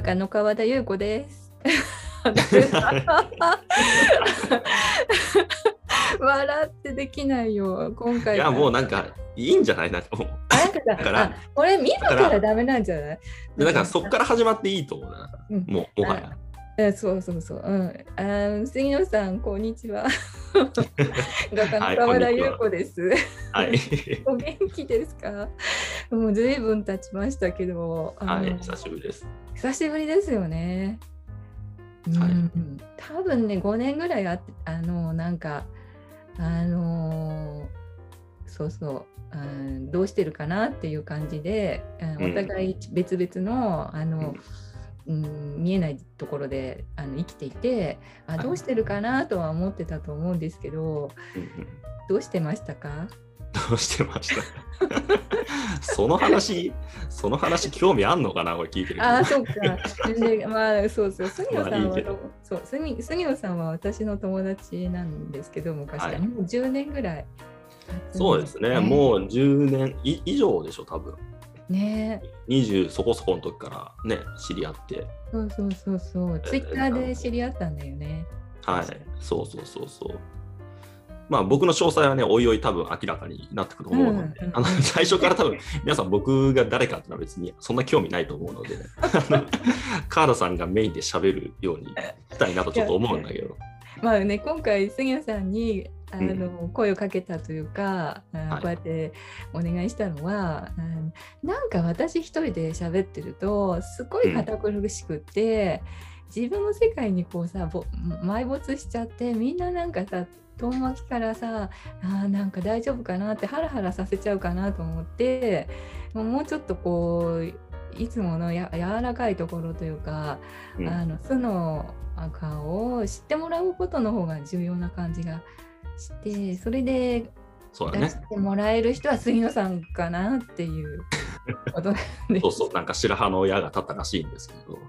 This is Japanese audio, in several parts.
画家の川田優子です。笑ってできないよ、今回。いや、もうなんか、いいんじゃない？なんかもう。だからあこれ見るからダメなんじゃない？でなんかそっから始まっていいと思うな。うんもう、もはや。えそうそうそう。うん、あ杉野さん、こんにちは。画家の川田優子です。はい。お元気ですか？もうずいぶん経ちましたけど、はい、久しぶりです。久しぶりですよね。うん、はい多分ね5年ぐらいあってあのなんかあのそうそうあーどうしてるかなっていう感じで、あうんお互い別々のあの、うん、見えないところであの生きていてあはい。どうしてるかなとは思ってたと思うんですけどうんうん。どうしてましたか？どうしてました？その話、その話興味あんのかな？これ聞いてる人。ああ、そうか。で、まあ、そうそう、杉野さんは、まあいいそう、杉杉野さんは私の友達なんですけど、昔から、はい。もう10年ぐらい。そうですね。もう10年い以上でしょ、多分。う。ね20そこそこの時からね、知り合って。そうそうそうそう。ツイッターで知り合ったんだよね。はい。そうそうそうそう。まあ僕の詳細はね、おいおい多分明らかになってくると思うので、うんうんあの最初から多分皆さん僕が誰かっていうのは別にそんな興味ないと思うので、あのカーラさんがメインで喋るようにしたいなとちょっと思うんだけど。まあね、今回、杉野さんに、あの、声をかけたというか、あはい。こうやってお願いしたのは、あのなんか私一人で喋ってるとすごい堅苦しくって、自分の世界にこうさぼ埋没しちゃってみんななんかさ遠巻きからさあーなんか大丈夫かなってハラハラさせちゃうかなと思ってもうちょっとこういつものや柔らかいところというか、うん。あの素の顔を知ってもらうことの方が重要な感じがしてそれでそうだね出し。てもらえる人は杉野さんかなっていう ことなんです。そうそう、なんか白羽の矢が立ったらしいんですけど。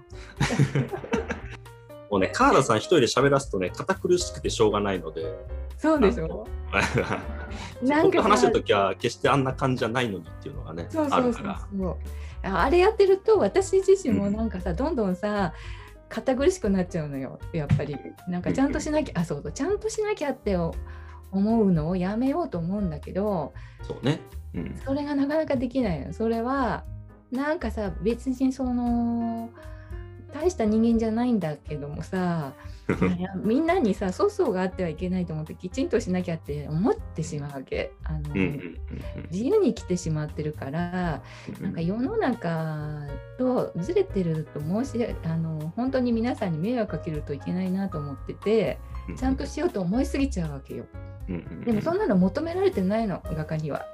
もうね、カーラさん一人で喋らすとね、堅苦しくてしょうがないので、そうでしょ？なん か話してるときは決してあんな感じじゃないのにっていうのがね、そうそうそうあるから。ああれやってると私自身もなんかさ、どんどんさ堅苦しくなっちゃうのよやっぱりなんかちゃんとしなきゃあそうそうちゃんとしなきゃって思うのをやめようと思うんだけどそうね。うん。それがなかなかできないの。それはなんかさ別にその大した人間じゃないんだけどもさみんなにさ粗相があってはいけないと思ってきちんとしなきゃって思ってしまうわけ。あの、うんうんうん自由に来てしまってるからうんなんか世の中とずれてると申しあの本当に皆さんに迷惑かけるといけないなと思っててうんちゃんとしようと思いすぎちゃうわけよ。でもそんなの求められてないの画家には。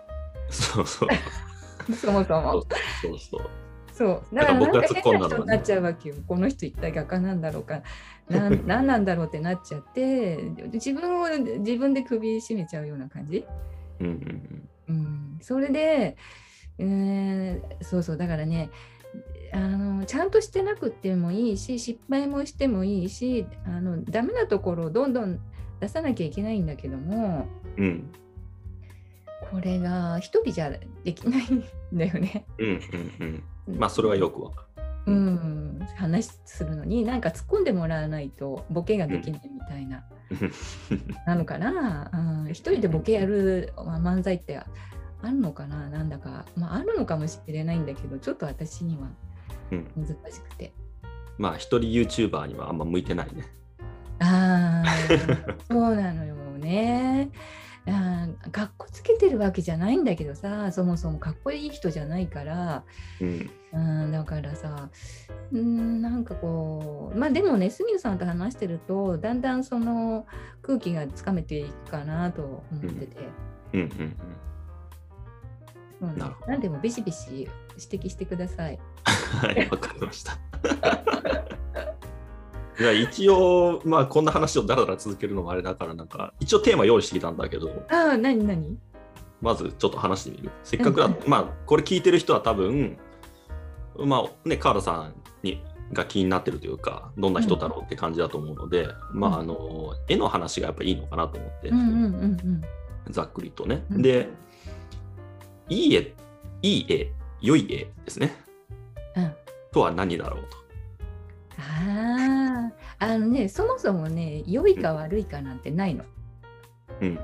そうそう。そもそそうもそうそう。そう。だからなんか変な人になっちゃうわけよ。この人一体画家なんだろうか。なん 何なんだろうってなっちゃって自分を自分で首絞めちゃうような感じ。うんうん。うん、それで、えーそうそう。だからねあのちゃんとしてなくてもいいし失敗もしてもいいしあのダメなところをどんどん出さなきゃいけないんだけどもうん。うんこれが一人じゃできないんだよね。うんうんうん。まあそれはよくわかうる。ん、話するのになんか突っ込んでもらわないとボケができないみたいな、なのかな、うん、一人でボケやるまあ漫才ってあるのかななんだか、まあ、あるのかもしれないんだけどちょっと私にはうん難しくて。まあ一人 YouTuber にはあんま向いてないね。ああそうなのよね。あーかっこつけてるわけじゃないんだけどさそもそもかっこいい人じゃないからうんうんだからさうんなんかこうまあでもね杉野さんと話してるとだんだんその空気がつかめていくかなと思ってて、うんうんうん。そうんでもビシビシ指摘してください。はい、わかりました。じゃあ一応、まあこんな話をだらだら続けるのもあれだから、なんか一応テーマ用意してきたんだけど、ああ何何？まずちょっと話してみる。せっかくだ、うんまあこれ聞いてる人は多分、まあね、カーラさんにが気になってるというか、どんな人だろうって感じだと思うので、まああの、絵の話がやっぱいいのかなと思って、うんうんうんうんざっくりとね。うんで、いい絵、いい絵、良い絵ですね。うん。とは何だろうと。ああ、あのね、そもそもね、良いか悪いかなんてないの。うん。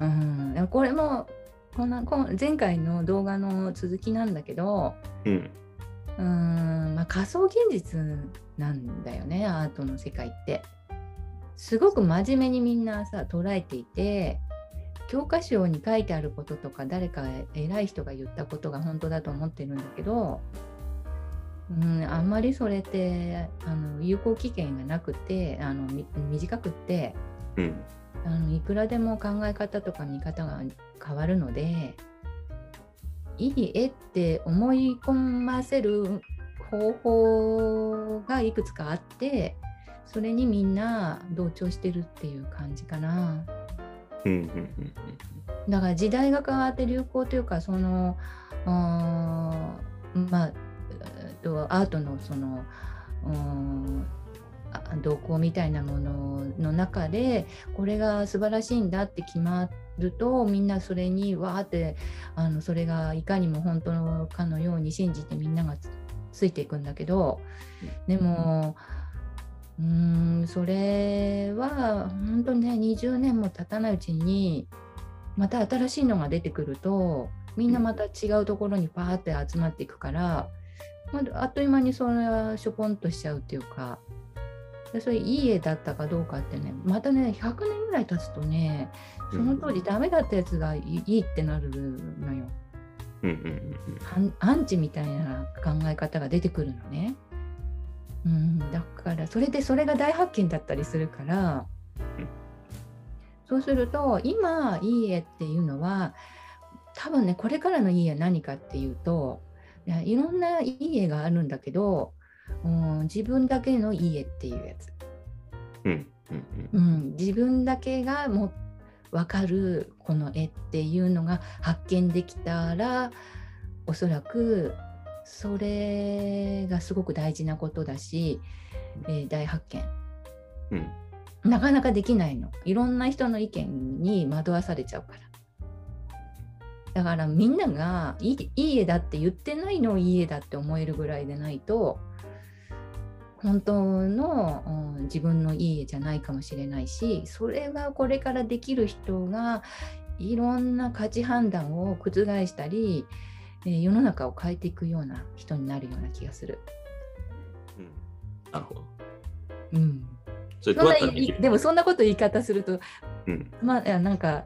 うんうん、これもこんなこん前回の動画の続きなんだけど、うん。うん。まあ、仮想現実なんだよねアートの世界って。すごく真面目にみんなさ捉えていて教科書に書いてあることとか誰か偉い人が言ったことが本当だと思ってるんだけど、うん、あんまりそれってあの有効期限がなくてあのみ短くってうんあのいくらでも考え方とか見方が変わるのでいい絵って思い込ませる方法がいくつかあってそれにみんな同調してるっていう感じかな。うんうんうんだから時代が変わって流行というかそのあーまあとアートのそのうん動向みたいなものの中でこれが素晴らしいんだって決まるとみんなそれにわーってあのそれがいかにも本当かのように信じてみんながついていくんだけどでもうんそれは本当にね20年も経たないうちにまた新しいのが出てくるとみんなまた違うところにパーって集まっていくから、まあ、あっという間にそれはしょぽんとしちゃうっていうかでそれいい絵だったかどうかってねまたね100年ぐらい経つとねその当時ダメだったやつがいいってなるのよ。うんうんうんアンアンチみたいな考え方が出てくるのね。うん、だからそれでそれが大発見だったりするから、うんそうすると今いい絵っていうのは多分ねこれからのいい絵何かっていうといやいろんないい絵があるんだけど、うん、自分だけのいい絵っていうやつ、うんうん、自分だけがも分かるこの絵っていうのが発見できたらおそらくそれがすごく大事なことだし、えー大発見。うん。なかなかできないの。いろんな人の意見に惑わされちゃうからだからみんながいいいい絵だって言ってないのをいい絵だって思えるぐらいでないと本当の、うん自分のいい絵じゃないかもしれないしそれがこれからできる人がいろんな価値判断を覆したり、えー世の中を変えていくような人になるような気がする。うんなるほど。うん、そんなでもそんなこと言い方するとうん、まあいやなんか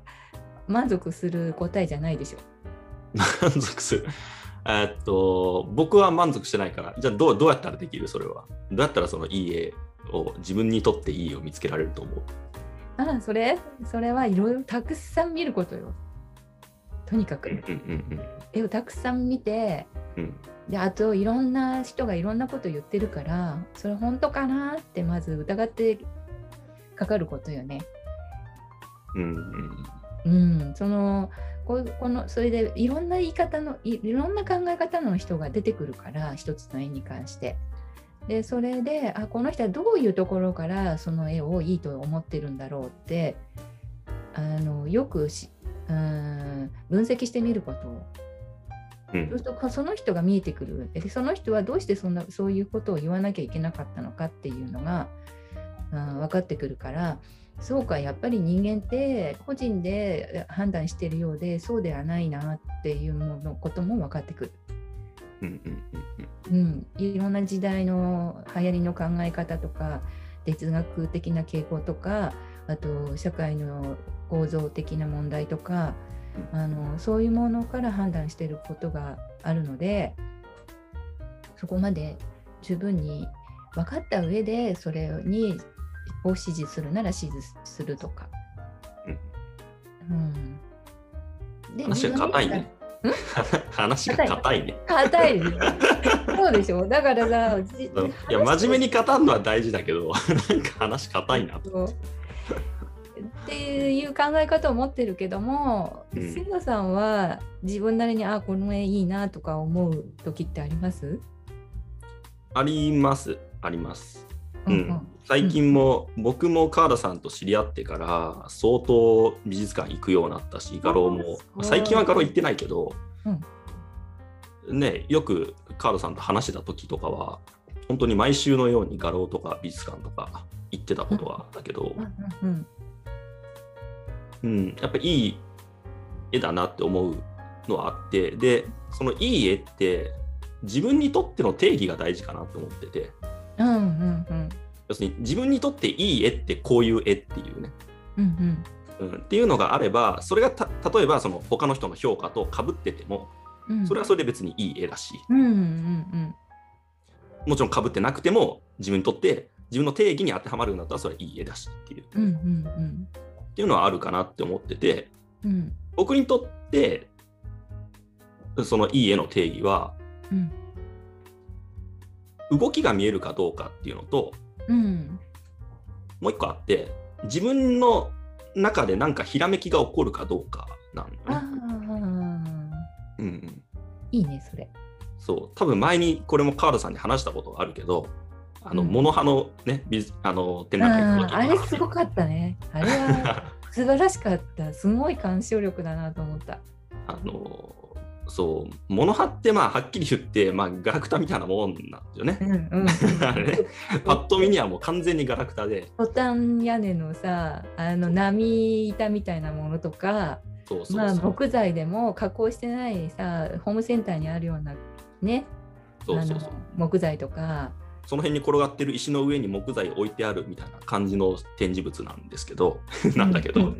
満足する答えじゃないでしょ。満足する。えっと、僕は満足してないから、じゃあどうどうやったらできる？それは。どうやったらそのいい絵を、自分にとっていい絵を見つけられると思う。ああそれ？それはいろいろたくさん見ることよ。とにかくうんうん絵をたくさん見てうんうんであといろんな人がいろんなこと言ってるからそれ本当かなってまず疑ってかかることよね。うんうんうん、そのこうこのそれでいろんな言い方のいいろんな考え方の人が出てくるから一つの絵に関して。でそれであこの人はどういうところからその絵をいいと思ってるんだろうってあのよくしうん分析してみること。うん。そうするとその人が見えてくる。でその人はどうしてそんなそういうことを言わなきゃいけなかったのかっていうのが、うん、分かってくるからそうかやっぱり人間って個人で判断しているようでそうではないなっていうものことも分かってくる。うんうんいろんな時代の流行りの考え方とか哲学的な傾向とかあと社会の構造的な問題とかあのそういうものから判断していることがあるのでそこまで十分に分かった上でそれにを支持するなら支持するとか。うん、で話が硬いね。話が硬いね。硬い。そうでしょ。だからさ、いや、真面目に語るのは大事だけど、なんか話硬いなと。っていう考え方を持ってるけども、うん瀬野さんは自分なりにあこの絵いいなとか思う時ってあります？あります、あります。ううん。ん、最近も、僕も川田さんと知り合ってから相当美術館行くようになったし画廊も。最近は画廊行ってないけど、ねよく川田さんと話してた時とかは本当に毎週のように画廊とか美術館とか行ってたことはあったけど、うんうん、やっぱりいい絵だなって思うのはあってでそのいい絵って自分にとっての定義が大事かなと思っててうんうんうん。要するに自分にとっていい絵ってこういう絵っていうね、うんうん、っていうのがあればそれがた例えばその他の人の評価と被っててもうん。それはそれで別にいい絵だし。うんうんうんもちろん被ってなくても自分にとって自分の定義に当てはまるんだったらそれはいい絵だしっていう。うんうんっていうのはあるかなって思っててうんうん。僕にとってそのいい絵の定義はうん動きが見えるかどうかっていうのとうんもう一個あって自分の中でなんかひらめきが起こるかどうかなあのね。あうんうん、いいねそれ。そう。多分前にこれもカールさんに話したことがあるけどあの、うん。モノハのねあの展あ覧会あれすごかったね。あれは 素晴らしかった。すごい鑑賞力だなと思った。あのそうモノハってまあはっきり言って、まあ、ガラクタみたいなもんなんですよね。う。んうん あれ。ねパッと見にはもう完全にガラクタで。トタン屋根のさあの波板みたいなものとかそうそう。まあ、木材でも加工してないさホームセンターにあるようなねそうそうそう。あの木材とかその辺に転がってる石の上に木材置いてあるみたいな感じの展示物なんですけど なんだけど、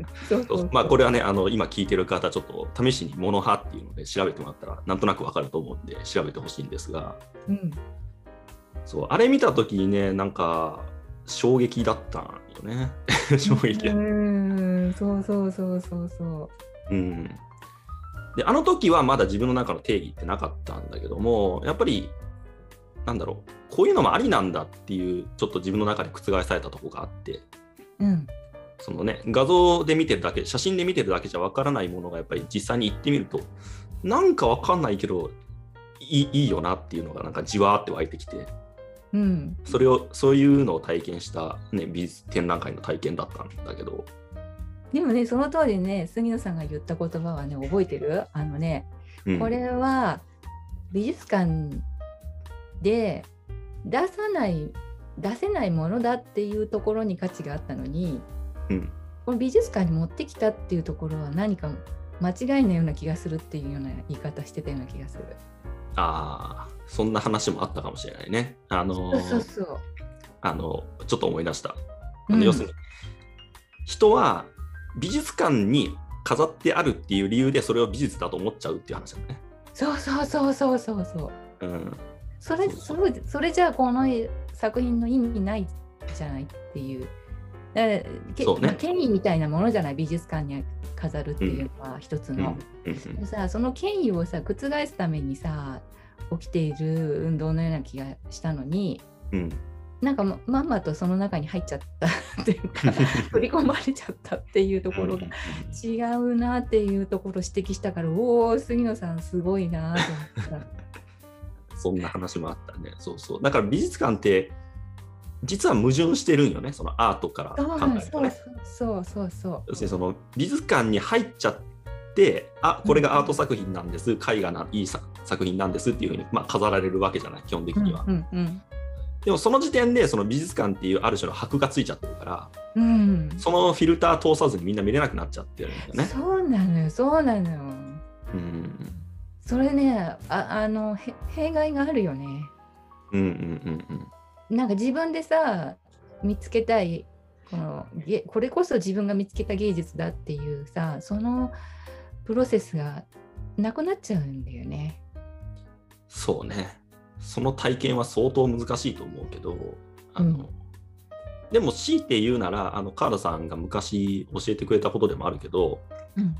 まあこれはねあの今聞いてる方ちょっと試しにモノハっていうので調べてもらったらなんとなくわかると思うんで調べてほしいんですがうん。そうあれ見た時にねなんか衝撃だったんよね。衝撃、うん。そうそうそうそうそうん、であの時はまだ自分の中の定義ってなかったんだけどもやっぱりなんだろう。こういうのもありなんだっていうちょっと自分の中で覆されたとこがあって。ううん。そのね画像で見てるだけ写真で見てるだけじゃわからないものがやっぱり実際に行ってみるとなんかわかんないけどいいいいよなっていうのがなんかじわーって湧いてきて。うん。それをそういうのを体験した、ね、美術展覧会の体験だったんだけど。でもねその通りね杉野さんが言った言葉はね覚えてる？あのねうん。これは美術館で出さない出せないものだっていうところに価値があったのにうんこの美術館に持ってきたっていうところは何か間違いなような気がするっていうような言い方してたような気がする。ああそんな話もあったかもしれないねあのそうそうそう。あのちょっと思い出した、あうんの要するに人は美術館に飾ってあるっていう理由でそれを美術だと思っちゃうっていう話だね、そうそうそうそうそうそう。うん、それそそうれそれじゃあこの作品の意味ないじゃないっていう。だからけそうね。まあ権威みたいなものじゃない？美術館に飾るっていうのは一つうんの。うんでさその権威をさ覆すためにさ起きている運動のような気がしたのにうん。なんかままんまとその中に入っちゃったっていうか 取り込まれちゃったっていうところが違うなっていうところを指摘したからおお杉野さんすごいなと思った。そんな話もあったね。そうそう。だから美術館って、実は矛盾してるんよね、そのアートから考えるとね。そうそうそう要するにその美術館に入っちゃって、あこれがアート作品なんです、絵画ないいさ作品なんですっていうふうに、まあ、飾られるわけじゃない、基本的には。うんうんでもその時点でその美術館っていうある種の箔がついちゃってるから、うん、うんそのフィルター通さずにみんな見れなくなっちゃってるんだよね。そうなのよそうなのようんそれねああのへ弊害があるよねうんうんうんうん。なんか自分でさ見つけたいこのげこれこそ自分が見つけた芸術だっていうさそのプロセスがなくなっちゃうんだよね。そうね。その体験は相当難しいと思うけど、あの、うんでも強いて言うなら、あのカールさんが昔教えてくれたことでもあるけど、うん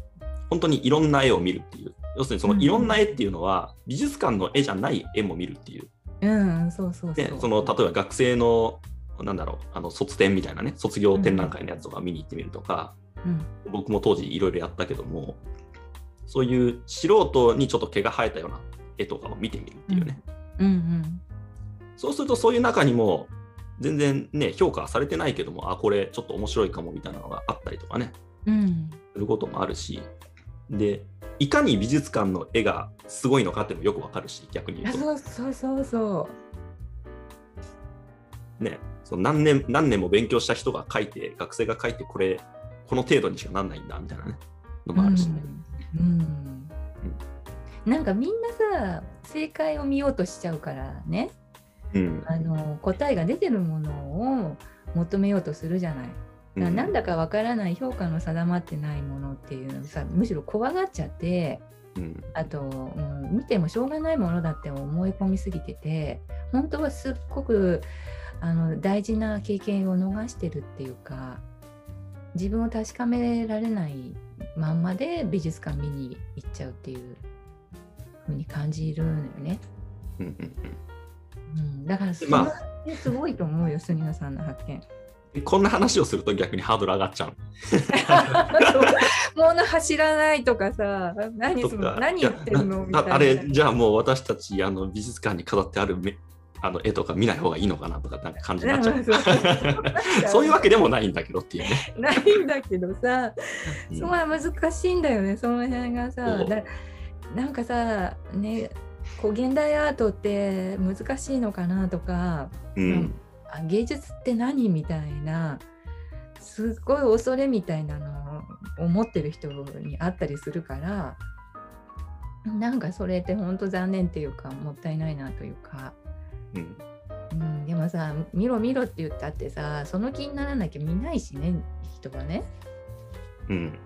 本当にいろんな絵を見るっていう。要するにそのうんいろんな絵っていうのは、美術館の絵じゃない絵も見るっていう。うん、そうそうそう。で、その例えば学生の、なんだろう、あの卒展みたいなね、卒業展覧会のやつとか見に行ってみるとか、うん。僕も当時いろいろやったけども、そういう素人にちょっと毛が生えたような絵とかを見てみるっていうね。うんうん。そうするとそういう中にも全然ね評価されてないけどもあこれちょっと面白いかもみたいなのがあったりとかね。うん。することもあるし。でいかに美術館の絵がすごいのかっていうのもよくわかるし逆にい言うとやそうそうそうそね、その何年何年も勉強した人が書いて、学生が書いて、これ、この程度にしかなんないんだみたいなね、のもあるしね。うんうんなんかみんなさ正解を見ようとしちゃうからねうん。あの答えが出てるものを求めようとするじゃない。だなんだかわからない評価の定まってないものっていうのをさむしろ怖がっちゃってうん。あと、うん、見てもしょうがないものだって思い込みすぎてて本当はすっごくあの大事な経験を逃してるっていうか自分を確かめられないまんまで美術館見に行っちゃうっていう風に感じるのよね。うんだからそすごいと思うよ、杉野さんの発見。うん、こんな話をすると逆にハードル上がっちゃう。もの走らないとかさ、何何言ってるの？みたいな。ああれ、じゃあもう私たちあの美術館に飾ってあるめあの絵とか見ない方がいいのかなとかなんか感じになっちゃう。そういうわけでもないんだけどっていうね。ないんだけどさ、うんすごい難しいんだよね、その辺がさなんかさ、ね、こう現代アートって難しいのかなとか、うんあ芸術って何みたいな、すっごい恐れみたいなのを持ってる人にあったりするから、なんかそれって本当残念っていうか、もったいないなというか。うん。うん、でもさ見ろ見ろって言ったってさその気にならなきゃ見ないしね人はね、うん。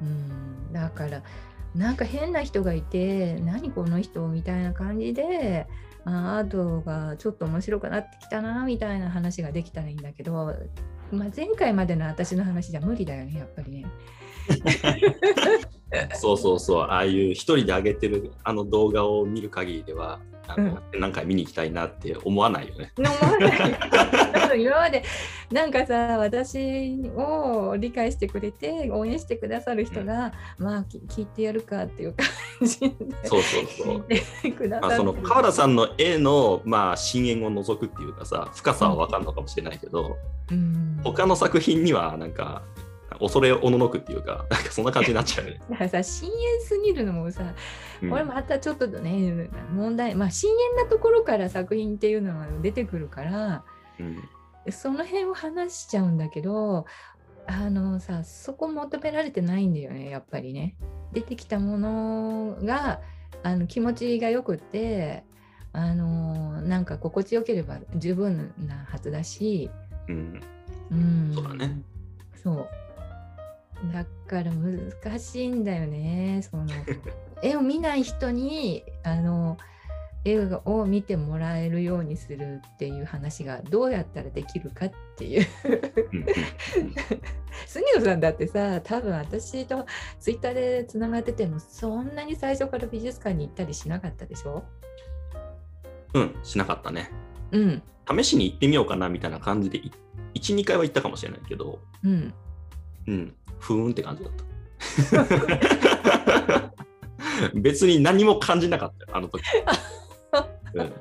うん、だからなんか変な人がいて何この人みたいな感じであアートがちょっと面白くなってきたなみたいな話ができたらいいんだけど、まあ、前回までの私の話じゃ無理だよねやっぱりね。そうそうそう、ああいう一人で上げてるあの動画を見る限りでは、あの何回見に行きたいなって思わないよね。思わない多分 今までなんかさ私を理解してくれて応援してくださる人が、まあき聞いてやるかっていう感じでそうそうそう。まあ、そのってる川田さんの絵の、まあ、深淵を除くっていうかさ深さは分かるのかもしれないけど、うん。他の作品にはなんか恐れおののくっていうかなんかそんな感じになっちゃうよね。だからさ深淵すぎるのもさ、うん。これまたちょっとね問題まあ深淵なところから作品っていうのは出てくるからうんその辺を話しちゃうんだけどあのさそこ求められてないんだよねやっぱりね。出てきたものがあの気持ちがよくってあのなんか心地よければ十分なはずだし、うんうん、そうだね。そうだから難しいんだよねその 絵を見ない人にあの絵を見てもらえるようにするっていう話がどうやったらできるかっていう。杉野さんだってさ多分私とツイッターでつながっててもそんなに最初から美術館に行ったりしなかったでしょ？うん、しなかったね。うん。試しに行ってみようかなみたいな感じでい1、2回は行ったかもしれないけど、うん。うん、ふーんって感じだった。別に何も感じなかったよ、あの時。うん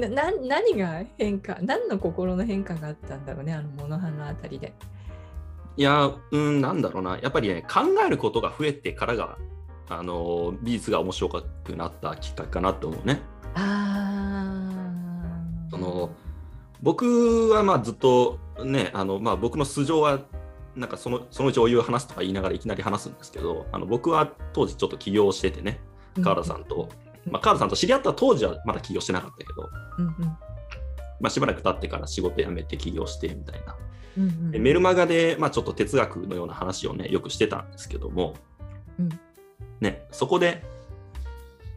な な何が変化何の心の変化があったんだろうねあのモノハのあたりで。いや、うん、なんだろうな、やっぱりね、考えることが増えてからが、あの美術が面白くなったきっかけかなと思うね。ああ。その僕はまあずっとね、あのまあ、僕の素性はなんかそのそのうちお湯を話すとか言いながらいきなり話すんですけど、あの僕は当時ちょっと起業しててね、川田さんと、まあ、川田さんと知り合った当時はまだ起業してなかったけど、うんうん。まあ、しばらく経ってから仕事辞めて起業してみたいな。うんうん。でメルマガで、まあ、ちょっと哲学のような話をね、よくしてたんですけども、うん。ね、そこで、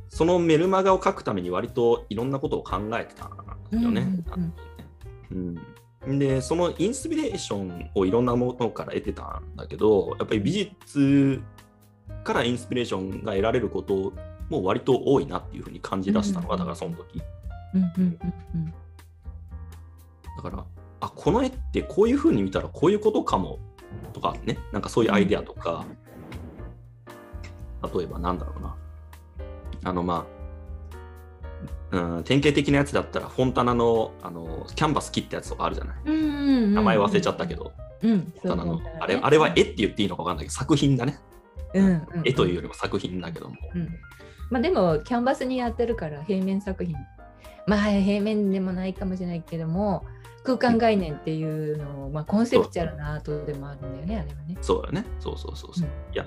そのメルマガを書くために割といろんなことを考えてたんよね。うん。で、そのインスピレーションをいろんなものから得てたんだけど、やっぱり美術からインスピレーションが得られることも割と多いなっていうふうに感じ出したのが、うんだからその時。うんうんうんうん。だから、あこの絵ってこういうふうに見たらこういうことかもとかね、なんかそういうアイデアとか、例えばなんだろうな。あのまあ、うん、典型的なやつだったら、フォンタナのあのキャンバス切ったやつとかあるじゃない。うんうんうん名前忘れちゃったけど、うん、フォンタナの。あれあれは絵って言っていいのか分かんないけど、作品だね。うんうんうん。絵というよりも作品だけども。うんまあでもキャンバスにやってるから平面作品。まあ平面でもないかもしれないけども空間概念っていうのを、まあ、コンセプチュアルなアートでもあるんだよねあれはね。そうだね。そうそうそうそう、うん、いや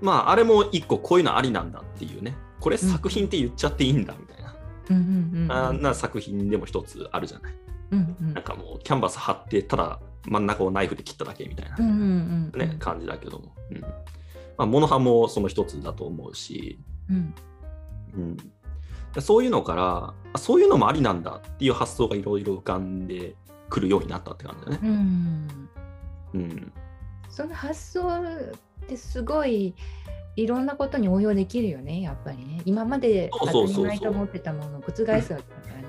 まああれも一個こういうのありなんだっていうね。これ作品って言っちゃっていいんだみたいな、うん。うんうん、あな作品でも一つあるじゃない。うんうん、なんかもうキャンバス貼ってただ真ん中をナイフで切っただけみたいな、うんうんうん、ね、感じだけども、うんまあ、モノハンもその一つだと思うし、うん。うん、そういうのからそういうのもありなんだっていう発想がいろいろ浮かんでくるようになったって感じだね。うん、うん、その発想ってすごいいろんなことに応用できるよねやっぱりね。今まで当たり前と思ってたものを覆すわけだからね。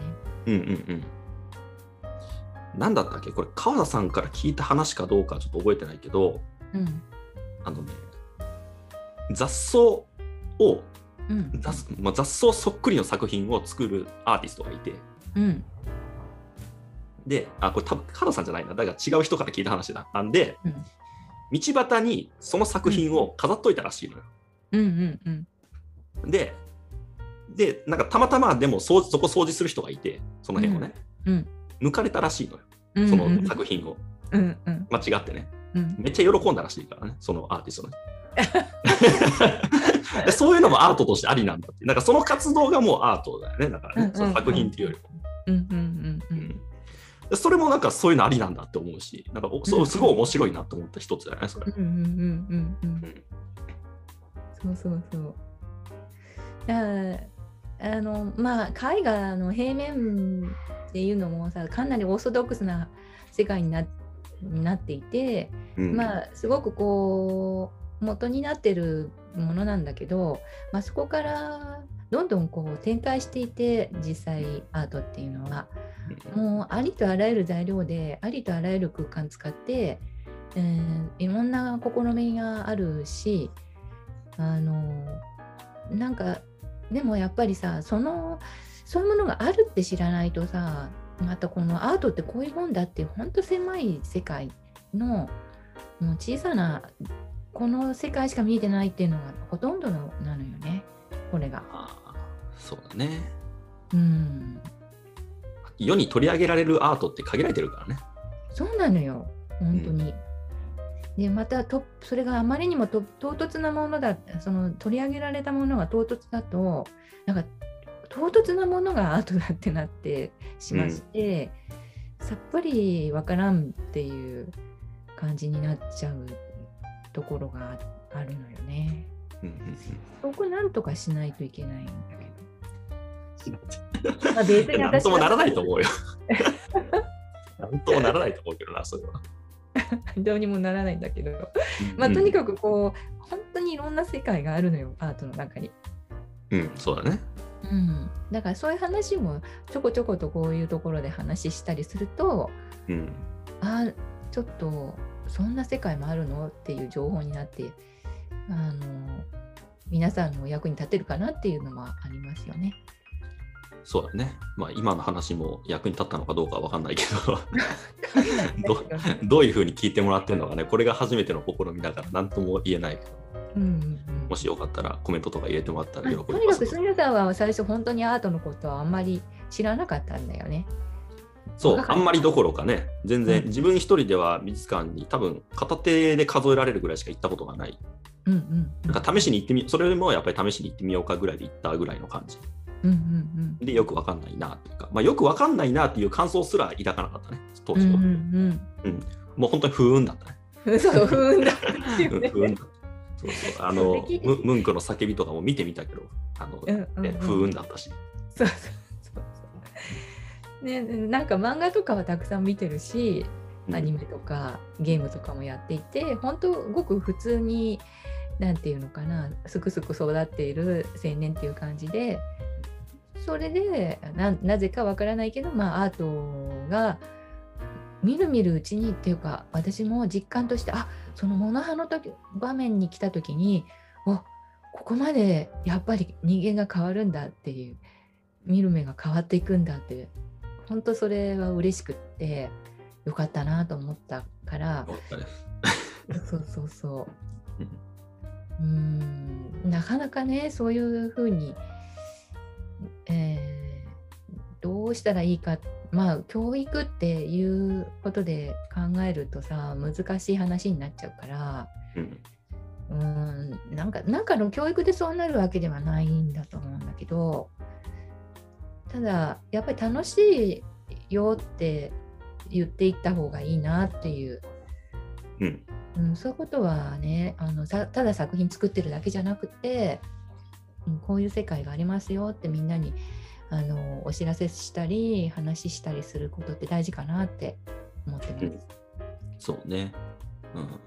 うんうんうん。何だったっけ？これ川田さんから聞いた話かどうかちょっと覚えてないけど、うん、あのね雑草を、うん、雑まあ、雑草そっくりの作品を作るアーティストがいて、うん、であこれ多分川田さんじゃないな。だから違う人から聞いた話だ。なんで、うん、道端にその作品を飾っといたらしいのよ。うんうんうん、ででなんかたまたまでもそそこ掃除する人がいてその辺をね、うん、抜かれたらしいのよ。その作品を、うんうん、間違ってね、うん、めっちゃ喜んだらしいからねそのアーティストね。そういうのもアートとしてありなんだって。なんかその活動がもうアートだよね。だからね、その作品っていうよりも。それもなんかそういうのありなんだって思うし、なんかそうすごい面白いなと思った一つだよね、それ。そうそうそう。あのまあ絵画の平面っていうのもさかなりオーソドックスな世界になになっていて、うん、まあすごくこう元になってるものなんだけど、まあ、そこからどんどんこう展開していて実際アートっていうのは、もうありとあらゆる材料でありとあらゆる空間使って、えー、いろんな試みがあるしあのなんかでもやっぱりさそのそういうものがあるって知らないとさまたこのアートってこういうもんだってほんと狭い世界のもう小さなこの世界しか見えてないっていうのがほとんどのなのよねこれが。あそうだね。うん世に取り上げられるアートって限られてるからね。そうなのよ本当に。うん、でまたとそれがあまりにも唐突なものだその取り上げられたものが唐突だとなんか唐突なものがアートだってなってしまして、うん、さっぱりわからんっていう感じになっちゃうところがあるのよね。そこなんとかしないといけないんだけど。まあ、別になんともならないと思うよ。なんともならないと思うけどな、それは。どうにもならないんだけど、まあ、とにかくこう、本当にいろんな世界があるのよ、アートの中に。うん、そうだね。うん、だからそういう話もちょこちょことこういうところで話したりすると、うん、あちょっとそんな世界もあるの？っていう情報になってあの皆さんの役に立てるかなっていうのもありますよね。そうだね。まあ今の話も役に立ったのかどうかは分かんないけど。どどういうふうに聞いてもらってるのかね、これが初めての試みだから何とも言えないけど。うんうんもしよかったらコメントとか入れてもらったら喜びます。とにかくすみさんは最初本当にアートのことはあんまり知らなかったんだよね。そう、あんまりどころかね、全然、うん、自分一人では美術館に多分片手で数えられるぐらいしか行ったことがない。うんうん、なんか試しに行ってみ、それもやっぱり試しに行ってみようかぐらいで行ったぐらいの感じ。うんうんうん、で、よくわかんないなっていうか、まあ、よくわかんないなっていう感想すら抱かなかったね、当時は。うん、うんうん、もう本当に不運だったね。そう、不運だった、ね。不運だった。そうそう。あの ムムンクの叫びとかも見てみたけどあの、うんうん、ね、不運だったし。そうそうそう。ね、なんか漫画とかはたくさん見てるしアニメとかゲームとかもやっていて、本当ごく普通に何て言うのかなすくすく育っている青年っていう感じでそれでなぜかわからないけど、まあ、アートがみるみるうちにっていうか私も実感としてあそのモノハの時場面に来た時におここまでやっぱり人間が変わるんだっていう見る目が変わっていくんだって本当それは嬉しくってよかったなと思ったからそうそうそう。うん。なかなかねそういうふうに、えうしたらいいかまあ教育っていうことで考えるとさ難しい話になっちゃうからうん。うんなんかなんかの教育でそうなるわけではないんだと思うんだけどただやっぱり楽しいよって言っていった方がいいなっていう、うん。うん、そういうことはねあのたただ作品作ってるだけじゃなくて、うん、こういう世界がありますよってみんなにあのお知らせしたり話したりすることって大事かなって思ってます。そうね。うん